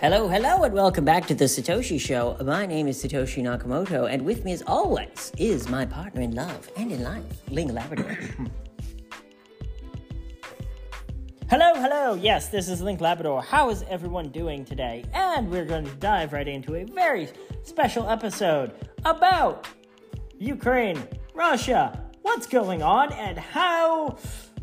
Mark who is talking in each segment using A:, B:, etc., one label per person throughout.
A: Hello, hello, and welcome back to the Satoshi Show. My name is Satoshi Nakamoto, and with me, as always, is my partner in love and in life, Ling Labrador.
B: Hello, hello. Yes, this is Link Labrador. How is everyone doing today? And we're going to dive right into a very special episode about Ukraine, Russia, what's going on, and how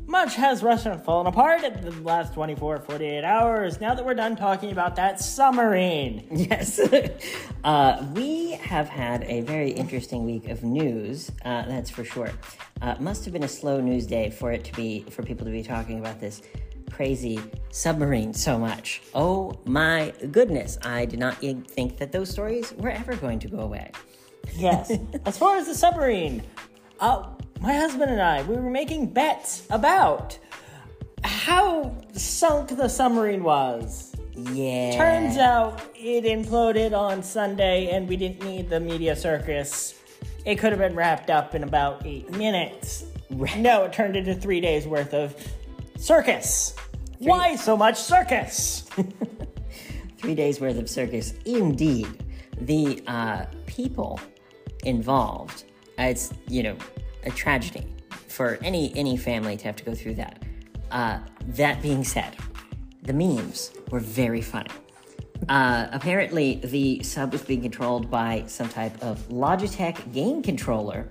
B: much has Russia fallen apart in the last 24, 48 hours now that we're done talking about that submarine.
A: Yes. uh, we have had a very interesting week of news, uh, that's for sure. Uh, must have been a slow news day for it to be, for people to be talking about this crazy submarine so much. Oh my goodness. I did not think that those stories were ever going to go away.
B: Yes. as far as the submarine, uh, my husband and I, we were making bets about how sunk the submarine was.
A: Yeah.
B: Turns out it imploded on Sunday and we didn't need the media circus. It could have been wrapped up in about eight minutes. No, it turned into three days worth of circus. Why so much circus?
A: three days worth of circus. Indeed, the uh, people involved. It's you know a tragedy for any any family to have to go through that. Uh, that being said, the memes were very funny. Uh, apparently, the sub was being controlled by some type of Logitech game controller,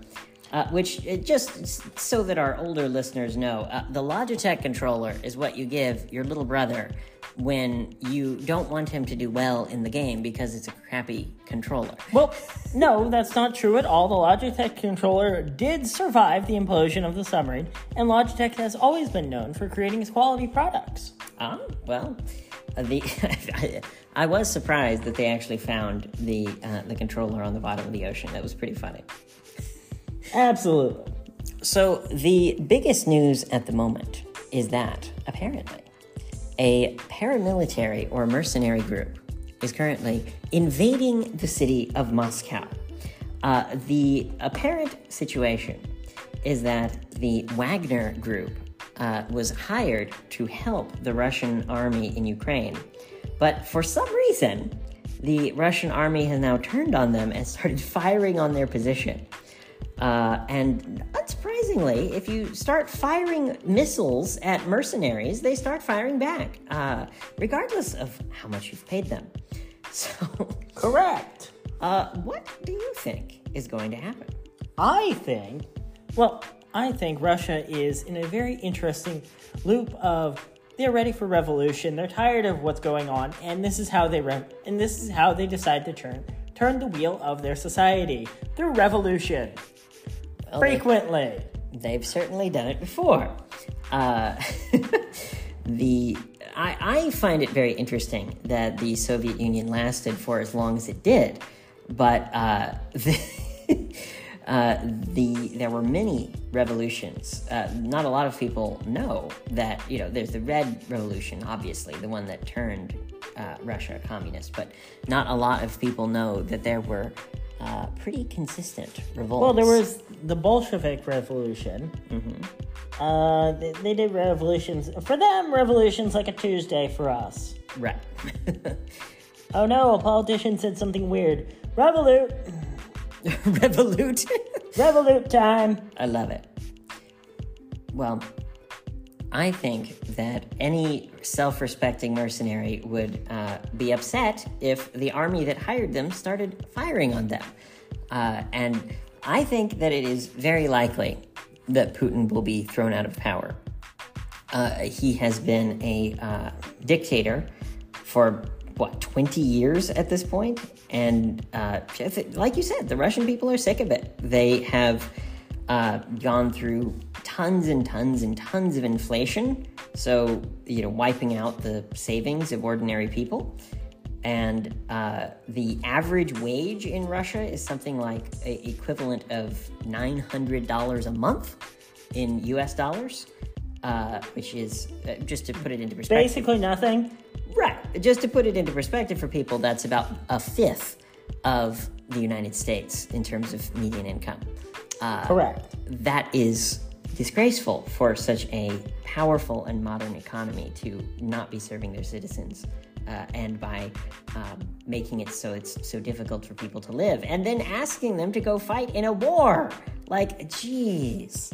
A: uh, which uh, just so that our older listeners know, uh, the Logitech controller is what you give your little brother when you don't want him to do well in the game because it's a crappy controller.
B: Well, no, that's not true at all. The Logitech controller did survive the implosion of the submarine, and Logitech has always been known for creating its quality products.
A: Ah, well, uh, the I, I was surprised that they actually found the uh, the controller on the bottom of the ocean. That was pretty funny.
B: Absolutely.
A: So the biggest news at the moment is that apparently a paramilitary or mercenary group is currently invading the city of Moscow. Uh, the apparent situation is that the Wagner group uh, was hired to help the Russian army in Ukraine. But for some reason, the Russian army has now turned on them and started firing on their position. Uh, and unsurprisingly, if you start firing missiles at mercenaries, they start firing back, uh, regardless of how much you've paid them. So,
B: correct.
A: Uh, what do you think is going to happen?
B: I think, well, I think Russia is in a very interesting loop of they're ready for revolution. They're tired of what's going on, and this is how they re- and this is how they decide to turn turn the wheel of their society through revolution. Well, Frequently,
A: they've, they've, certainly done it before. Uh, the I, I find it very interesting that the Soviet Union lasted for as long as it did, but uh, the, uh, the there were many revolutions. Uh, not a lot of people know that you know there's the Red Revolution, obviously the one that turned uh, Russia communist, but not a lot of people know that there were uh, pretty consistent revolts.
B: Well, there was the Bolshevik Revolution.
A: Mm-hmm.
B: Uh, they, they, did revolutions. For them, revolution's like a Tuesday for us.
A: Right.
B: oh no, a politician said something weird. Revolute.
A: Revolute.
B: Revolute time.
A: I love it. Well, I think that any self respecting mercenary would uh, be upset if the army that hired them started firing on them. Uh, and I think that it is very likely that Putin will be thrown out of power. Uh, he has been a uh, dictator for what 20 years at this point and uh, like you said the russian people are sick of it they have uh, gone through tons and tons and tons of inflation so you know wiping out the savings of ordinary people and uh, the average wage in Russia is something like a equivalent of $900 a month in US dollars, uh, which is uh, just to put it into perspective.
B: Basically nothing.
A: Just to put it into perspective for people, that's about a fifth of the United States in terms of median income.
B: Uh, Correct.
A: That is disgraceful for such a powerful and modern economy to not be serving their citizens uh, and by um, making it so it's so difficult for people to live, and then asking them to go fight in a war. Like, jeez,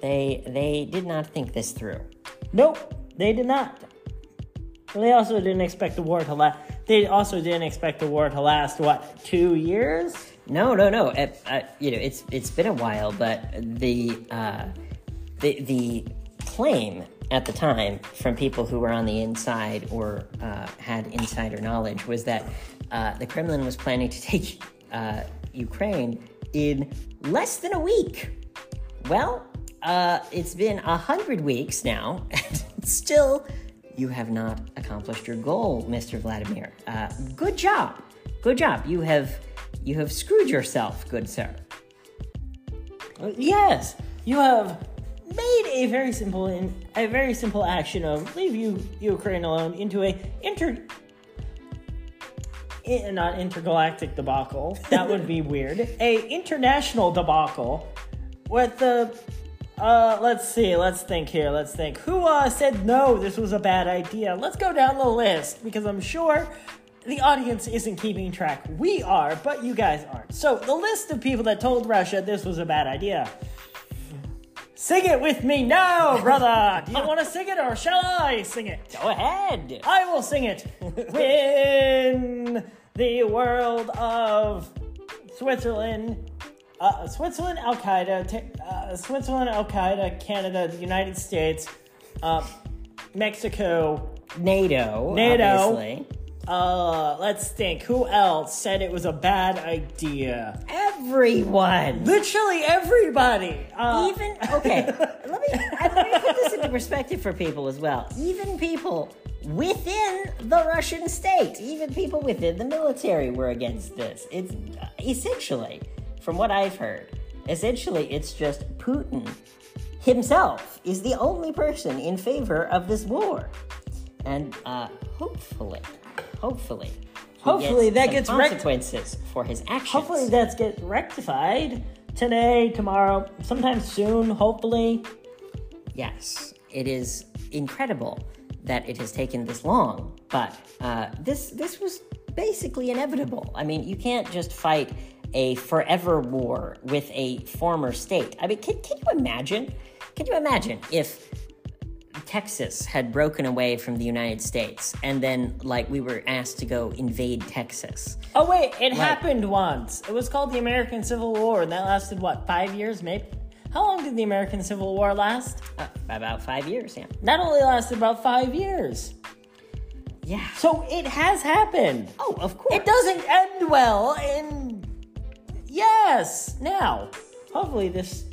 A: they they did not think this through.
B: Nope, they did not. They also didn't expect the war to last. They also didn't expect the war to last. What two years?
A: No, no, no. Uh, uh, you know, it's it's been a while, but the uh, the the claim at the time from people who were on the inside or uh, had insider knowledge was that uh, the Kremlin was planning to take uh, Ukraine in less than a week. Well, uh, it's been a hundred weeks now, and it's still you have not accomplished your goal, Mr. Vladimir. Uh, good job, good job. You have you have screwed yourself, good sir.
B: Uh, Yes, you have made a very simple in, a very simple action of leave you Ukraine alone into a inter i- not intergalactic debacle. That would be weird. A international debacle with the uh let's see, let's think here, let's think. Who uh said no, this was a bad idea? Let's go down the list because I'm sure the audience isn't keeping track. We are, but you guys aren't. So the list of people that told Russia this was a bad idea. Sing it with me now, brother. Do you want to sing it or shall I sing it?
A: Go ahead.
B: I will sing it. Win the world of Switzerland. Uh, Switzerland, Al Qaeda, t- uh, Switzerland, Al Qaeda, Canada, the United States, uh, Mexico,
A: NATO.
B: NATO. Uh, let's think. Who else said it was a bad idea?
A: Everyone.
B: Literally everybody. Uh,
A: Even okay. let me let me put this into perspective for people as well. Even people within the Russian state, even people within the military, were against this. It's uh, essentially, from what I've heard, essentially it's just Putin himself is the only person in favor of this war, and uh, hopefully, hopefully. he
B: Hopefully
A: gets
B: that gets
A: consequences for his actions.
B: Hopefully that gets rectified today, tomorrow, sometime soon. Hopefully.
A: Yes, it is incredible that it has taken this long, but uh, this this was basically inevitable. I mean, you can't just fight a forever war with a former state. I mean, can, can you imagine? Can you imagine if Texas had broken away from the United States and then, like, we were asked to go invade Texas?
B: Oh wait, it happened once. It was called the American Civil War, and that lasted what five years, maybe. How long did the American Civil War last?
A: Uh, about five years, yeah.
B: That only lasted about five years.
A: Yeah.
B: So it has happened.
A: Oh, of course.
B: It doesn't end well, and yes, now, hopefully this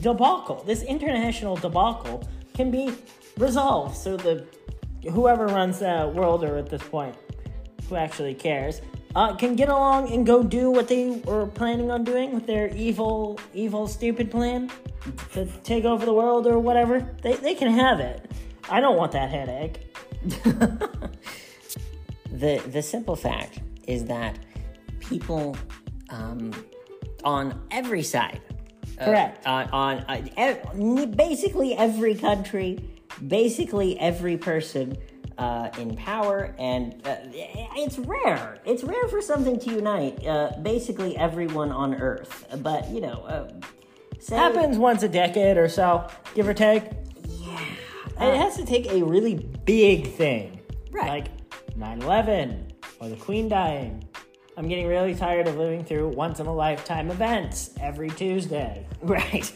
B: debacle, this international debacle, can be resolved so the whoever runs the world or at this point, who actually cares, uh, can get along and go do what they were planning on doing with their evil, evil, stupid plan to take over the world or whatever. They, they can have it. I don't want that headache.
A: the the simple fact is that people um, on every side, uh,
B: Correct.
A: on on uh, ev- basically every country, basically every person uh, in power, and uh, it's rare. It's rare for something to unite uh, basically everyone on Earth. But you know, uh, say,
B: happens once a decade or so, give or take.
A: Yeah,
B: it has to take a really big thing.
A: Right.
B: Like 9 11 or the Queen dying. I'm getting really tired of living through once in a lifetime events every Tuesday.
A: Right.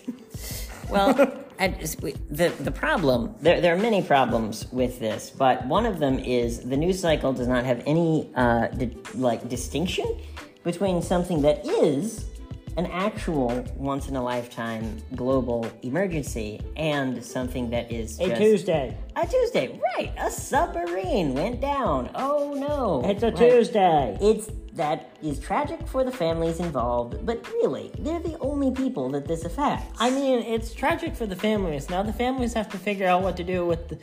A: well, I the the problem there there are many problems with this, but one of them is the news cycle does not have any uh, di- like distinction between something that is an actual once in a lifetime global emergency and something that is
B: A Tuesday.
A: a Tuesday. Right, a submarine went down. Oh no!
B: It's a. Tuesday.
A: It's that is tragic for the families involved, but really, they're the only people that this affects.
B: I mean, it's tragic for the families. Now the families have to figure out what to do with the,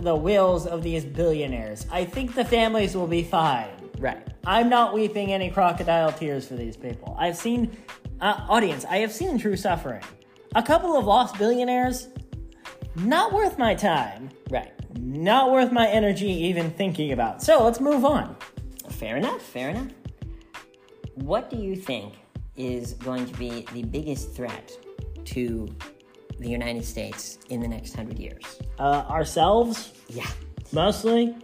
B: the wills of these billionaires. I think the families will be fine.
A: right.
B: I'm not weeping any crocodile tears for these people. I've seen, uh, audience, I have seen true suffering. A couple of lost billionaires, not worth my time.
A: Right.
B: not worth my energy even thinking about. So let's move on.
A: Fair enough, fair enough. What do you think is going to be the biggest threat to the United States in the next hundred years?
B: Uh, ourselves,
A: Yeah,
B: mostly.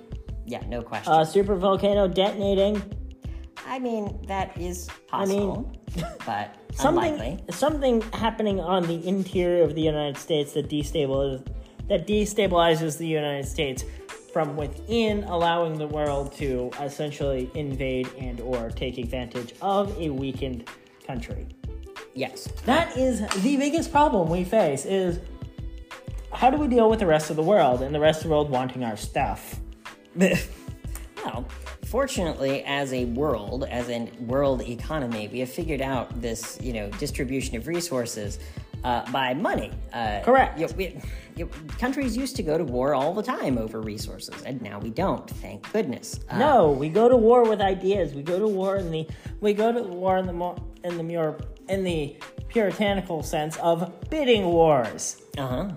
A: yeah, no question.
B: Uh, super volcano detonating.
A: I mean, that is
B: I mean,
A: possible, but
B: something
A: unlikely.
B: something happening on the interior of the United States that destabilizes that destabilizes the United States from within, allowing the world to essentially invade and or take advantage of a weakened country.
A: Yes,
B: That is the biggest problem we face is how do we deal with the rest of the world and the rest of the world wanting our stuff?
A: Well, fortunately, as a world, as a world economy, we have figured out this, you know, distribution of resources uh, by money. Uh,
B: Correct.
A: You know, we- you know, countries used to go to war all the time over resources, and now we don't. Thank goodness. Uh,
B: No, we go to war with ideas. We go to war in the we go to war in the in the more in the puritanical sense of bidding wars.
A: Uh huh.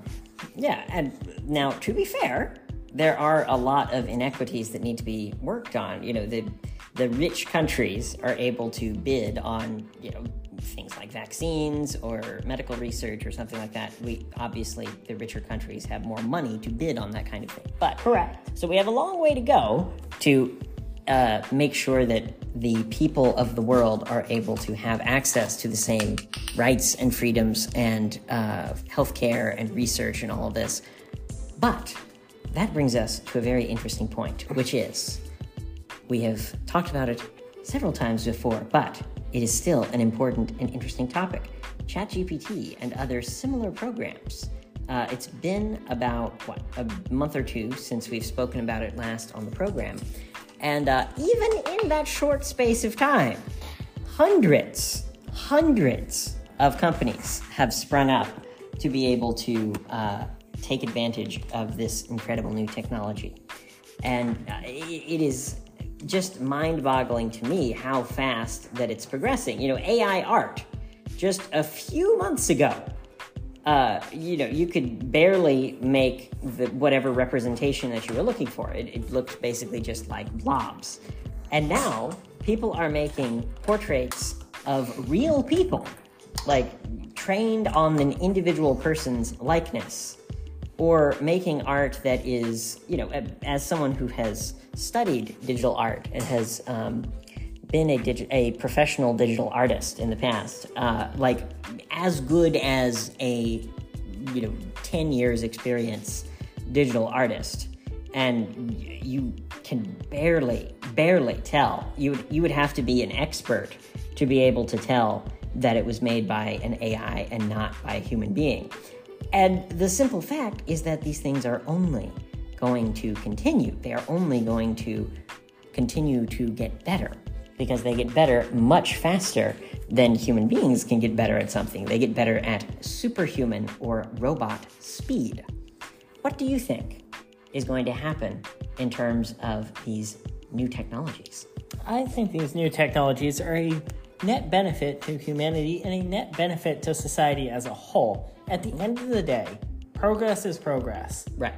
A: Yeah, and now to be fair, there are a lot of inequities that need to be worked on. You know, the the rich countries are able to bid on you know things like vaccines or medical research or something like that. We obviously the richer countries have more money to bid on that kind of thing. But
B: Correct.
A: so we have a long way to go to uh, make sure that the people of the world are able to have access to the same rights and freedoms and uh, healthcare and research and all of this. But that brings us to a very interesting point, which is we have talked about it several times before, but it is still an important and interesting topic. ChatGPT and other similar programs. Uh, it's been about, what, a month or two since we've spoken about it last on the program. And uh, even in that short space of time, hundreds, hundreds of companies have sprung up to be able to uh, take advantage of this incredible new technology. And uh, it is just mind boggling to me how fast that it's progressing. You know, AI art, just a few months ago, uh, you know, you could barely make the, whatever representation that you were looking for. It, it looked basically just like blobs. And now people are making portraits of real people, like trained on an individual person's likeness, or making art that is, you know, as someone who has studied digital art and has um, been a, digi- a professional digital artist in the past, uh, like as good as a you know 10 years experience digital artist and you can barely barely tell. You would you would have to be an expert to be able to tell that it was made by an AI and not by a human being and the simple fact is that these things are only going to continue they are only going to continue to get better because they get better much faster than human beings can get better at something. They get better at superhuman or robot speed. What do you think is going to happen in terms of these new technologies?
B: I think these new technologies are a net benefit to humanity and a net benefit to society as a whole. At the end of the day, progress is progress.
A: Right.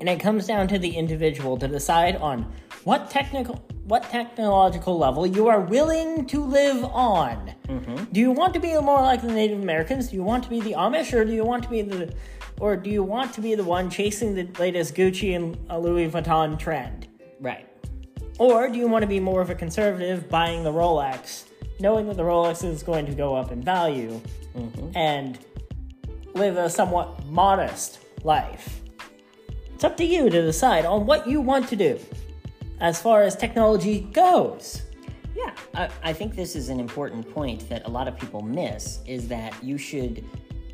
B: And it comes down to the individual to decide on what technical what technological level you are willing to live on. Mm-hmm. Do you want to be more like the Native Americans? Do you want to be the Amish or do you want to be the or do you want to be the one chasing the latest Gucci and Louis Vuitton trend?
A: Right.
B: Or do you want to be more of a conservative, buying the Rolex, knowing that the Rolex is going to go up in value, mm-hmm. and live a somewhat modest life? It's up to you to decide on what you want to do as far as technology goes.
A: Yeah, I, I think this is an important point that a lot of people miss is that you should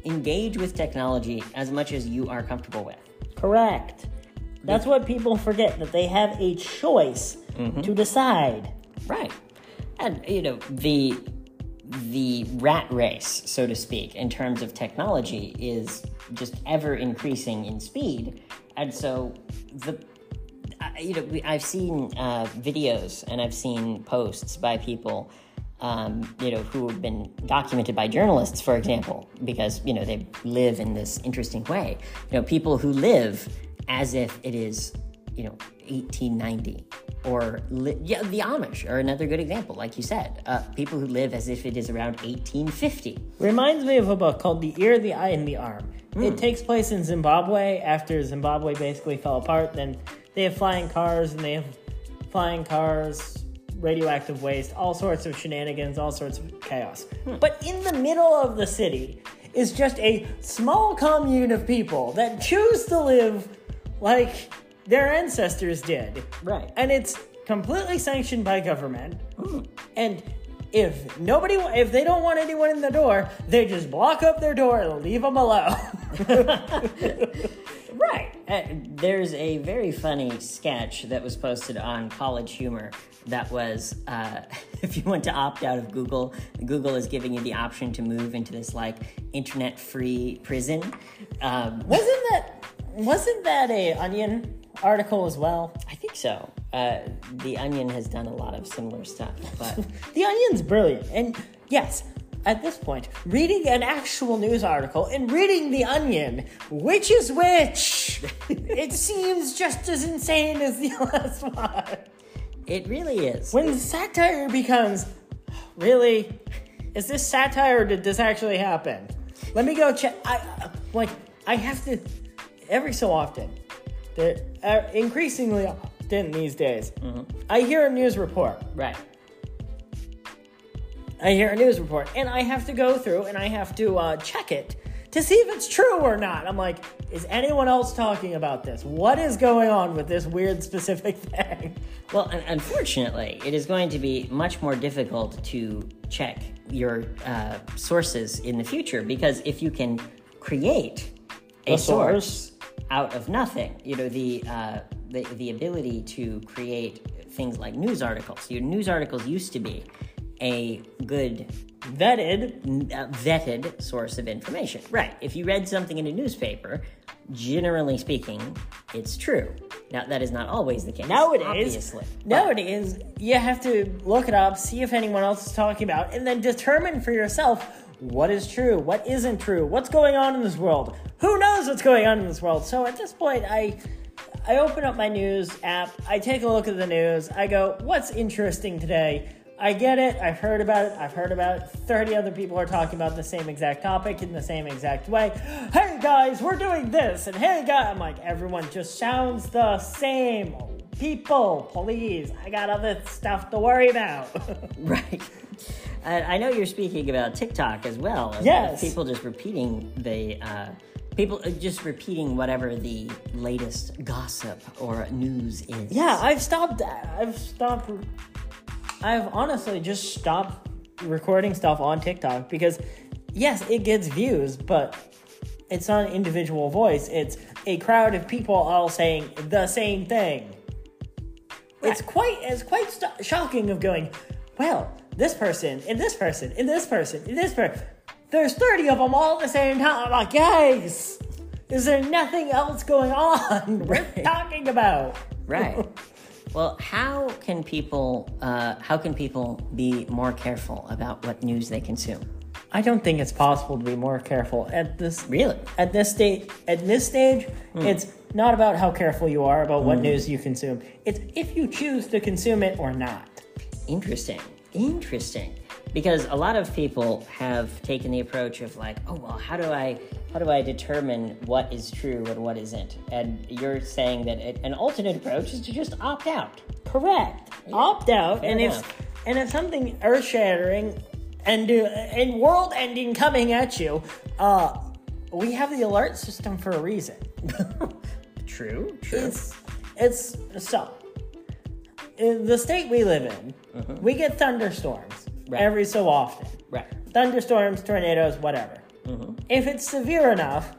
A: engage with technology as much as you are comfortable with.
B: Correct. That's what people forget that they have a choice to decide.
A: Right. And you know, the the rat race, so to speak, in terms of technology is just ever increasing in speed. And so the you know, I've seen uh, videos and I've seen posts by people, um, you know, who have been documented by journalists, for example, because you know they live in this interesting way. You know, people who live as if it is, you know, 1890 or li- yeah, the Amish are another good example. Like you said, uh, people who live as if it is around 1850.
B: Reminds me of a book called The Ear, the Eye, and the Arm. It takes place in Zimbabwe after Zimbabwe basically fell apart. Then they have flying cars and they have flying cars, radioactive waste, all sorts of shenanigans, all sorts of chaos. But in the middle of the city is just a small commune of people that choose to live like their ancestors did.
A: Right.
B: And it's completely sanctioned by government. And if nobody, if they don't want anyone in the door, they just block up their door and leave them alone.
A: Right. Uh, there's a very funny sketch that was posted on College Humor that was uh, if you want to opt out of Google, Google is giving you the option to move into this like internet free prison. Um,
B: wasn't that wasn't that a Onion article as well?
A: I think so. Uh, the Onion has done a lot of similar stuff, but
B: The Onion's brilliant, and yes. At this point, reading an actual news article and reading The Onion, which is which? it seems just as insane as the last one.
A: it really is.
B: When satire becomes, really, is this satire or did this actually happen? Let me go check. I like. I have to every so often. There, uh, increasingly often these days, I hear a news report.
A: Right.
B: I hear a news report, and I have to go through and I have to uh, check it to see if it's true or not. I'm like, is anyone else talking about this? What is going on with this weird specific thing?
A: Well, unfortunately, it is going to be much more difficult to check your uh, sources in the future because if you can create a
B: A
A: source
B: source.
A: Out of nothing, you know the uh, the the ability to create things like news articles. Your news articles used to be a good
B: Vetted.
A: uh, vetted source of information. Right. If you read something in a newspaper, generally speaking, it's true. Now, that is not always the case.
B: Nowadays,
A: obviously.
B: nowadays, you have to look it up, see if anyone else is talking about, and then determine for yourself what is true, what isn't true, what's going on in this world. Who knows what's going on in this world? So at this point, I I open up my news app, I take a look at the news, I go, what's interesting today? I get it, I've heard about it, I've heard about it. 30 other people are talking about the same exact topic in the same exact way. Hey guys, we're doing this, and hey guys, I'm like, everyone just sounds the same. People, please, I got other stuff to worry about.
A: Right. And I know you're speaking about TikTok as well.
B: Yes.
A: People just repeating the. Uh, people uh, just repeating whatever the latest gossip or news is.
B: Yeah, I've stopped. I've stopped. I've honestly just stopped recording stuff on TikTok because, yes, it gets views, but it's not an individual voice. It's a crowd of people all saying the same thing. It's quite it's quite st- shocking of going. Well, this person and this person and this person and this person. There's thirty of them all at the same time. I'm like, guys, is there nothing else going on? We're
A: Right.
B: talking about.
A: Right. well, how can people? Uh, how can people be more careful about what news they consume?
B: I don't think it's possible to be more careful at this
A: Really?
B: at this stage. At this stage, it's not about how careful you are about what news you consume. It's if you choose to consume it or not.
A: Interesting. Interesting. Because a lot of people have taken the approach of like, oh well, how do I how do I determine what is true and what isn't? And you're saying that it, an alternate approach is to just opt out.
B: Correct. Opt out,
A: fair
B: and
A: enough.
B: if and if something earth shattering and uh, and world ending coming at you, uh, we have the alert system for a reason.
A: True. True.
B: It's it's so in the state we live in, we get thunderstorms
A: Right.
B: every so often.
A: right.
B: Thunderstorms, tornadoes, whatever. If it's severe enough,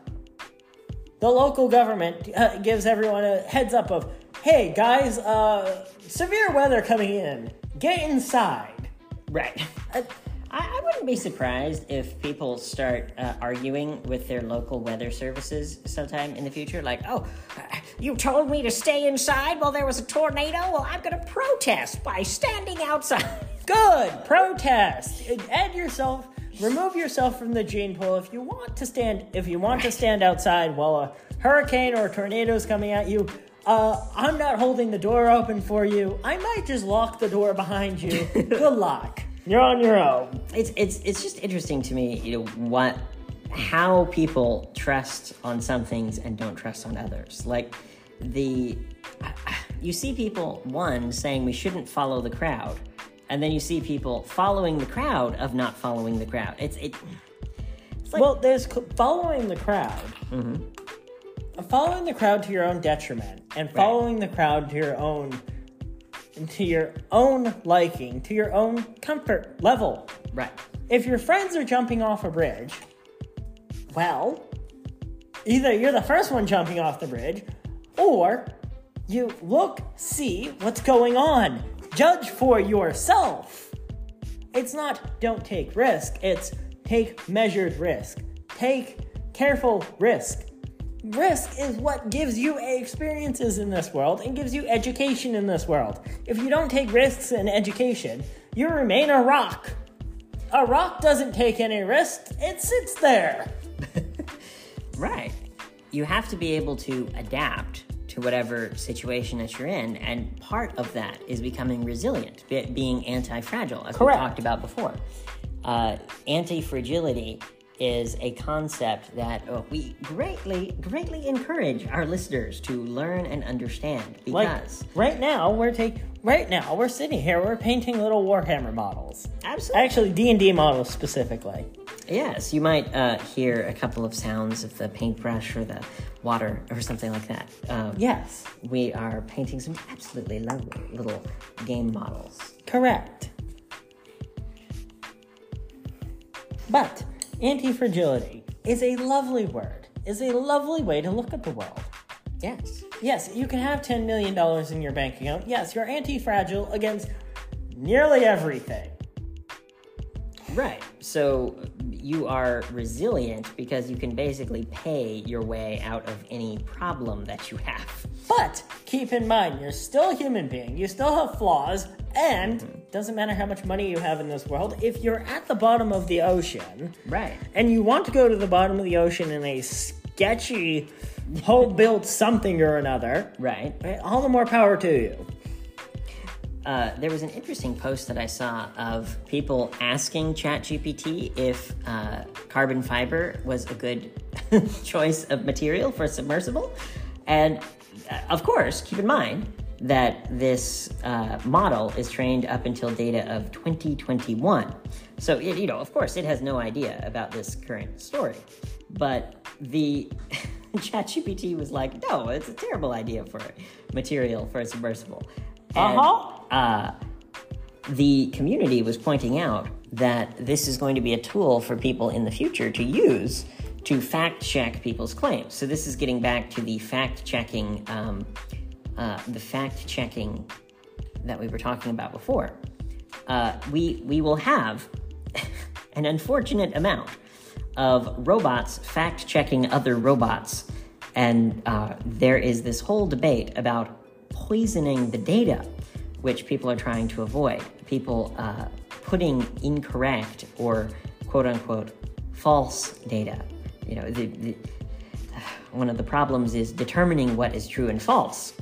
B: the local government uh, gives everyone a heads up of, "Hey guys, uh, severe weather coming in. Get inside."
A: Right. I, I wouldn't be surprised if people start uh, arguing with their local weather services sometime in the future. Like, oh, uh, you told me to stay inside while there was a tornado? Well, I'm going to protest by standing outside.
B: Good protest. Add yourself. Remove yourself from the gene pool if you want to stand. If you want to stand outside while a hurricane or a tornado is coming at you, uh, I'm not holding the door open for you. I might just lock the door behind you. Good luck. You're on your own.
A: It's it's it's just interesting to me, you know, what how people trust on some things and don't trust on others. Like the you see people one saying we shouldn't follow the crowd, and then you see people following the crowd of not following the crowd. It's it.
B: It's like, well, there's following the crowd. Mm-hmm following the crowd to your own detriment and following right. the crowd to your own to your own liking, to your own comfort level.
A: Right.
B: If your friends are jumping off a bridge, well, either you're the first one jumping off the bridge, or you look, see what's going on, judge for yourself. It's not don't take risk, it's take measured risk, take careful risk risk is what gives you experiences in this world and gives you education in this world. If you don't take risks in education, you remain a rock. A rock doesn't take any risks, it sits there.
A: right. You have to be able to adapt to whatever situation that you're in, and part of that is becoming resilient, being anti fragile, as Correct. we talked about before. Uh, anti fragility is a concept that uh, we greatly, greatly encourage our listeners to learn and understand. Because
B: like, right now we're taking, right now we're sitting here, we're painting little Warhammer models.
A: Absolutely.
B: Actually, D and D models specifically.
A: Yes, you might uh, hear a couple of sounds of the paintbrush or the water or something like that.
B: Um, yes,
A: we are painting some absolutely lovely little game models.
B: Correct. But Anti fragility is a lovely word, is a lovely way to look at the world.
A: Yes.
B: Yes, you can have $10 million in your bank account. Yes, you're anti fragile against nearly everything.
A: Right. So you are resilient because you can basically pay your way out of any problem that you have.
B: But keep in mind, you're still a human being. You still have flaws, and mm-hmm. doesn't matter how much money you have in this world, if you're at the bottom of the ocean,
A: right,
B: and you want to go to the bottom of the ocean in a sketchy, whole built something or another,
A: right,
B: all the more power to you.
A: Uh, there was an interesting post that I saw of people asking ChatGPT if uh, carbon fiber was a good choice of material for a submersible. And uh, of course, keep in mind, that this uh, model is trained up until data of 2021. So, it, you know, of course, it has no idea about this current story. But the ChatGPT was like, no, it's a terrible idea for material for a submersible.
B: Uh-huh.
A: Uh, the community was pointing out that this is going to be a tool for people in the future to use to fact check people's claims. So, this is getting back to the fact checking. Um, uh, the fact checking that we were talking about before, uh, we we will have an unfortunate amount of robots fact checking other robots, and uh, there is this whole debate about poisoning the data, which people are trying to avoid. People uh, putting incorrect or quote unquote false data. You know, the, the, one of the problems is determining what is true and false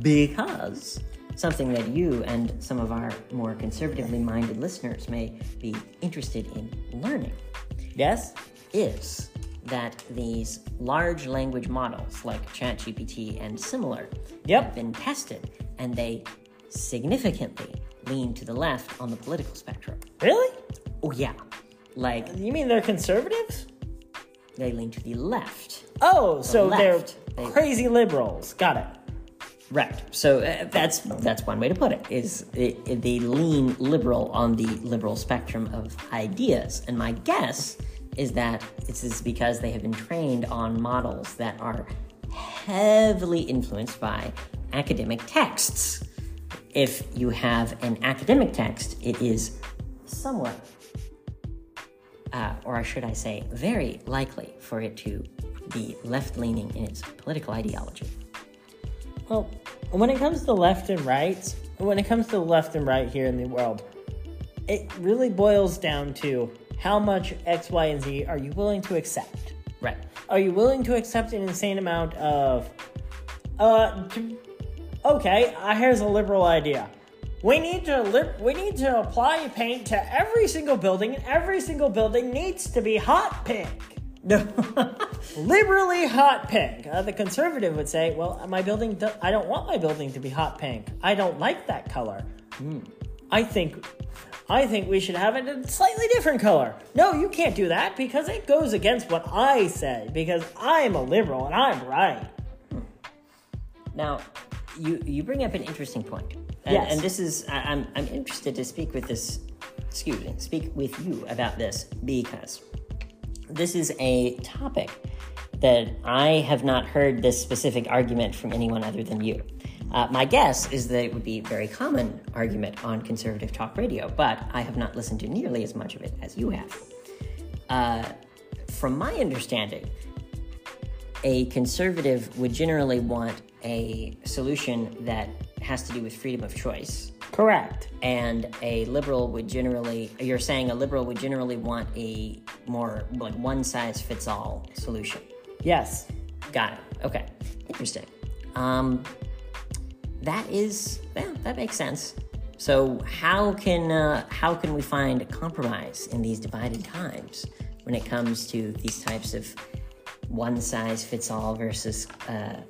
A: because something that you and some of our more conservatively minded listeners may be interested in learning.
B: Yes?
A: Is that these large language models like ChatGPT and similar
B: yep.
A: have been tested and they significantly lean to the left on the political spectrum.
B: Really?
A: Oh, yeah. Like.
B: You mean they're conservatives?
A: They lean to the left.
B: Oh, the so left. they're they, crazy liberals. Got it.
A: Right. So uh, that's that's one way to put it. Is it, it, they lean liberal on the liberal spectrum of ideas, and my guess is that this is because they have been trained on models that are heavily influenced by academic texts. If you have an academic text, it is somewhat, uh, or should I say, very likely for it to be left leaning in its political ideology.
B: Well, when it comes to left and right, when it comes to left and right here in the world, it really boils down to how much X, Y, and Z are you willing to accept?
A: Right.
B: are you willing to accept an insane amount of uh to, okay uh, here's a liberal idea we need to we need to apply paint to every single building and every single building needs to be hot pink
A: No.
B: liberally hot pink uh, the conservative would say well my building do- i don't want my building to be hot pink i don't like that color i think i think we should have it a slightly different color no you can't do that because it goes against what i say because i'm a liberal and i'm right
A: Now, you you bring up an interesting point, and,
B: Yes.
A: and this is I, I'm I'm interested to speak with this, excuse me, speak with you about this because this is a topic that I have not heard this specific argument from anyone other than you. Uh, my guess is that it would be a very common argument on conservative talk radio, but I have not listened to nearly as much of it as you have. Uh, from my understanding, a conservative would generally want a solution that has to do with freedom of choice.
B: correct
A: And a liberal would generally, you're saying a liberal would generally want a more like one size fits all solution.
B: yes
A: Got it. Okay. Interesting. Um, that is, yeah, that makes sense. So how can uh, how can we find compromise in these divided times when it comes to these types of one size fits all versus uh,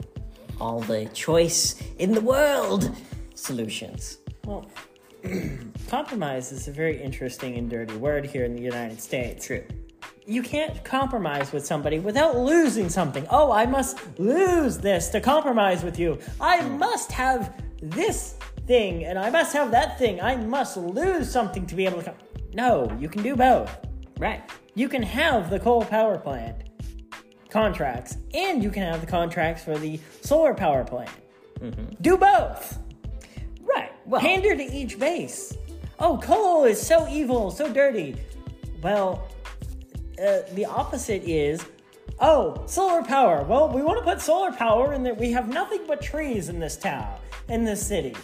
A: all the choice in the world solutions?
B: well compromise is a very interesting and dirty word here in the united states
A: True.
B: You can't compromise with somebody without losing something. Oh, I must lose this to compromise with you. I must have this thing and I must have that thing. I must lose something to be able to come. No, you can do both.
A: Right.
B: You can have the coal power plant contracts and you can have the contracts for the solar power plant. Mm-hmm. Do both.
A: Right. Well,
B: Pander to each base. Oh, coal is so evil, so dirty. Well, uh, the opposite is, oh, solar power. Well, we want to put solar power in that we have nothing but trees in this town, in this city,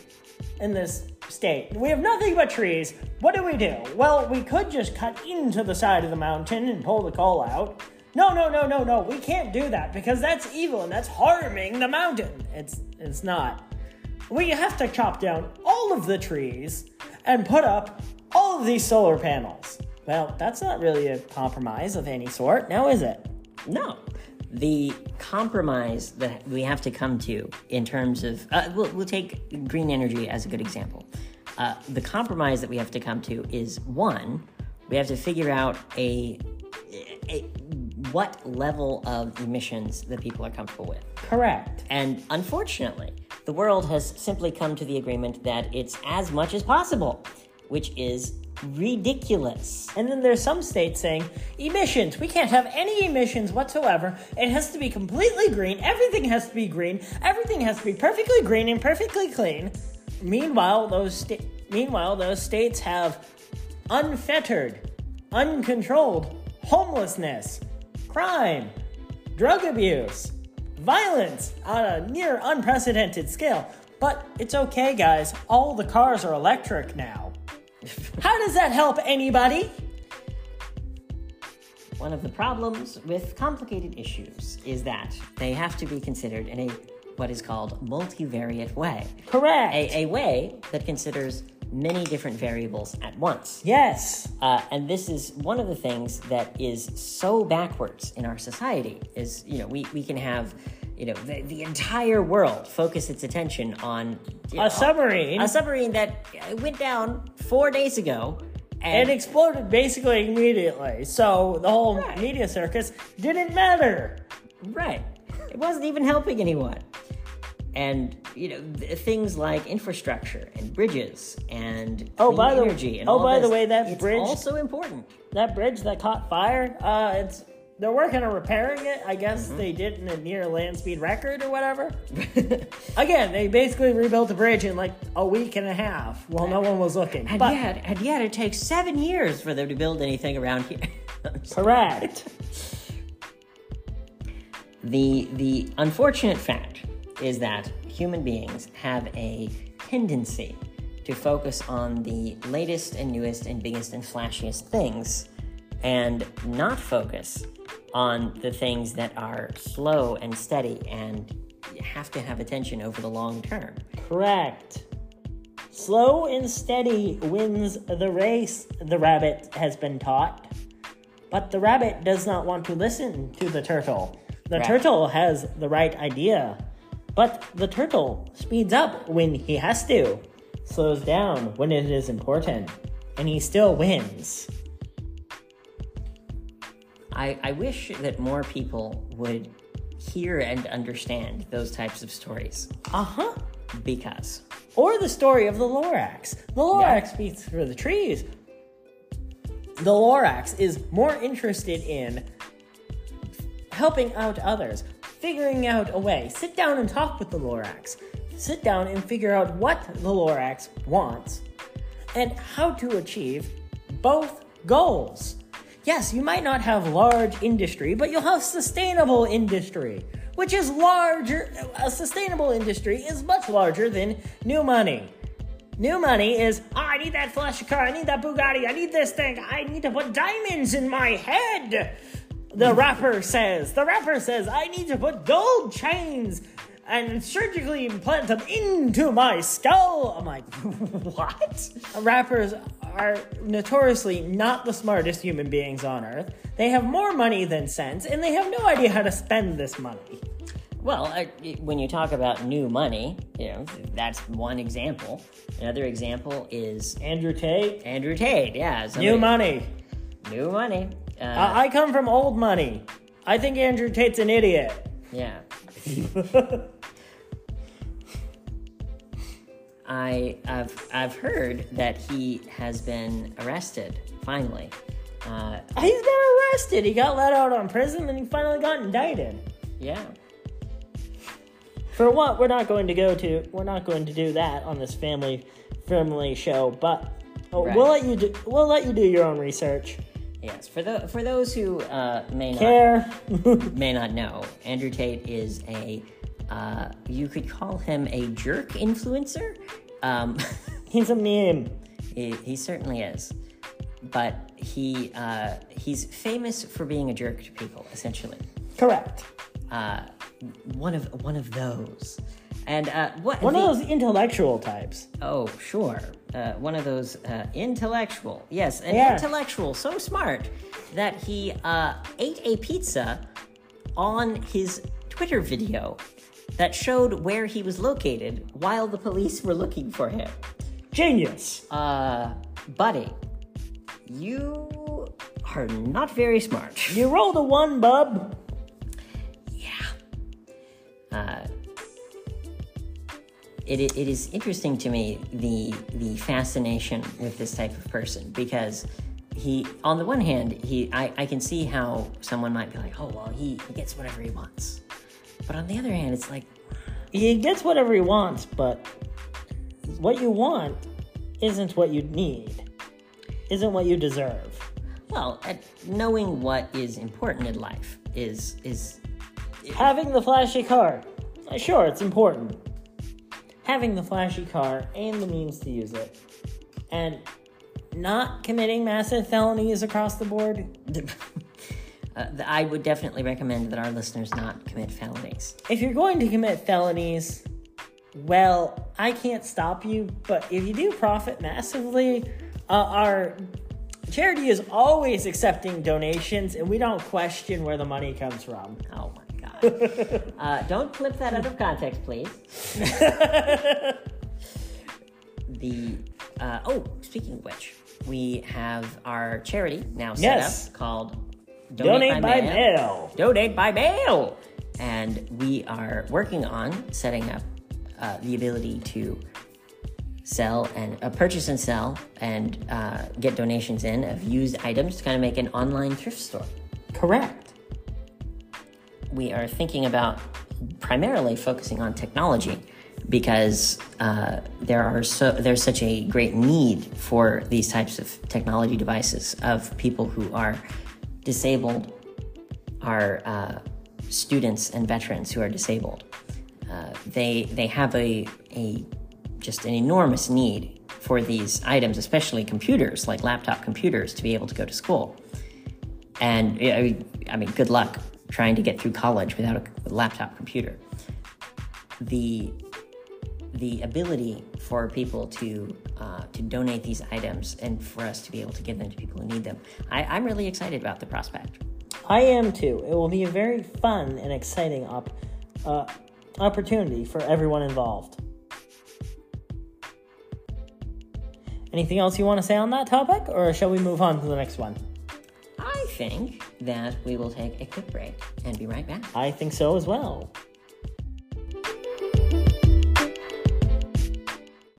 B: in this state. We have nothing but trees. What do we do? Well, we could just cut into the side of the mountain and pull the coal out. No, no, no, no, no. We can't do that because that's evil and that's harming the mountain. It's it's not. We have to chop down all of the trees and put up all of these solar panels. Well, that's not really a compromise of any sort, now is it?
A: No. The compromise that we have to come to in terms of, uh, we'll, we'll take green energy as a good example. Uh, the compromise that we have to come to is one, we have to figure out a, a what level of emissions that people are comfortable with.
B: Correct.
A: And unfortunately, the world has simply come to the agreement that it's as much as possible, which is ridiculous.
B: And then there's some states saying, emissions, we can't have any emissions whatsoever. It has to be completely green. Everything has to be green. Everything has to be perfectly green and perfectly clean. Meanwhile, those sta- meanwhile those states have unfettered, uncontrolled homelessness, crime, drug abuse, violence on a near unprecedented scale. But it's okay, guys. All the cars are electric now. How does that help anybody?
A: One of the problems with complicated issues is that they have to be considered in a what is called multivariate way.
B: Correct.
A: A, a way that considers many different variables at once.
B: yes.
A: Uh, and this is one of the things that is so backwards in our society is, you know, we, we can have, you know, the, the entire world focus its attention on you know,
B: A submarine.
A: a submarine that uh, went down four days ago.
B: It
A: And
B: exploded basically immediately. So the whole
A: Right.
B: media circus didn't matter.
A: Right. It wasn't even helping anyone. And you know th- things like infrastructure and bridges and
B: Oh, by the-
A: energy and
B: oh,
A: all
B: by the
A: this,
B: way, that bridge-
A: also important.
B: That bridge that caught fire, uh, it's they're working on repairing it. I guess mm-hmm. they did in a near land speed record or whatever. Again, they basically rebuilt the bridge in like a week and a half while no one was looking.
A: And
B: but
A: yet, and yet, it takes seven years for them to build anything around here.
B: correct.
A: the the unfortunate fact is that human beings have a tendency to focus on the latest and newest and biggest and flashiest things, and not focus on the things that are slow and steady and have to have attention over the long term.
B: Correct. Slow and steady wins the race, the rabbit has been taught. But the rabbit does not want to listen to the turtle. The
A: Right.
B: turtle has the right idea. But the turtle speeds up when he has to, slows down when it is important, and he still wins.
A: I, I wish that more people would hear and understand those types of stories
B: Uh huh.
A: because
B: Or the story of the Lorax. The Lorax speaks for the trees. The Lorax is more interested in helping out others, figuring out a way. Sit down and talk with the Lorax. Sit down and figure out what the Lorax wants and how to achieve both goals. Yes, you might not have large industry, but you'll have sustainable industry, which is larger. A sustainable industry is much larger than new money. New money is, oh, I need that flashy car, I need that Bugatti, I need this thing, I need to put diamonds in my head. The rapper says, the rapper says, I need to put gold chains and surgically implant them into my skull. I'm like, what? Rappers are notoriously not the smartest human beings on earth. They have more money than sense, and they have no idea how to spend this money.
A: Well, uh, when you talk about new money, you know, that's one example. Another example is
B: Andrew Tate,
A: Andrew Tate. Yeah,
B: new money.
A: New money. Uh,
B: I I come from old money. I think Andrew Tate's an idiot.
A: yeah. I I've I've heard that he has been arrested finally. Uh,
B: He's been arrested. He got let out on prison and he finally got indicted.
A: yeah.
B: For what, we're not going to go to. We're not going to do that on this family family show. But oh,
A: Right.
B: we'll let you do. We'll let you do your own research.
A: Yes. For the for those who uh, may not
B: Care.
A: may not know, Andrew Tate is a uh, you could call him a jerk influencer. Um,
B: He's a meme.
A: he, he certainly is, but he uh, he's famous for being a jerk to people, essentially.
B: Correct.
A: Uh, one of one of those, and uh, what
B: One
A: the-
B: of those intellectual types.
A: Oh, sure. Uh, one of those uh, intellectual. Yes, an
B: Yeah.
A: intellectual so smart that he uh, ate a pizza on his Twitter video that showed where he was located while the police were looking for him.
B: Genius.
A: Uh, buddy, you are not very smart.
B: You rolled a one, bub. Yeah.
A: Uh, it, it is interesting to me the the fascination with this type of person because he on the one hand he I, I can see how someone might be like oh well he, he gets whatever he wants but on the other hand it's like
B: He gets whatever he wants, but what you want isn't what you need. Isn't what you deserve.
A: well at knowing what is important in life is is
B: Having the flashy car, sure, it's important. Having the flashy car and the means to use it, and not committing massive felonies across the board.
A: uh, I would definitely recommend that our listeners not commit felonies
B: If you're going to commit felonies, well, I can't stop you, but if you do profit massively, uh, our charity is always accepting donations, and we don't question where the money comes from.
A: oh uh, don't clip that out of context please the uh, oh speaking of which we have our charity now set
B: Yes.
A: up called
B: Donate by mail.
A: donate by mail and we are working on setting up uh, the ability to sell and uh, purchase and sell and uh, get donations in of used items to kind of make an online thrift store
B: Correct.
A: We are thinking about primarily focusing on technology because uh, there are so there's such a great need for these types of technology devices of people who are disabled, are uh, students and veterans who are disabled. Uh, they they have a a just an enormous need for these items, especially computers like laptop computers, to be able to go to school and I mean, I mean, good luck trying to get through college without a laptop computer. The the ability for people to uh, to donate these items and for us to be able to give them to people who need them, I, I'm really excited about the prospect.
B: I am too. It will be a very fun and exciting op- uh, opportunity for everyone involved. Anything else you want to say on that topic, or shall we move on to the next one?
A: Think that we will take a quick break and be right back.
B: I think so as well.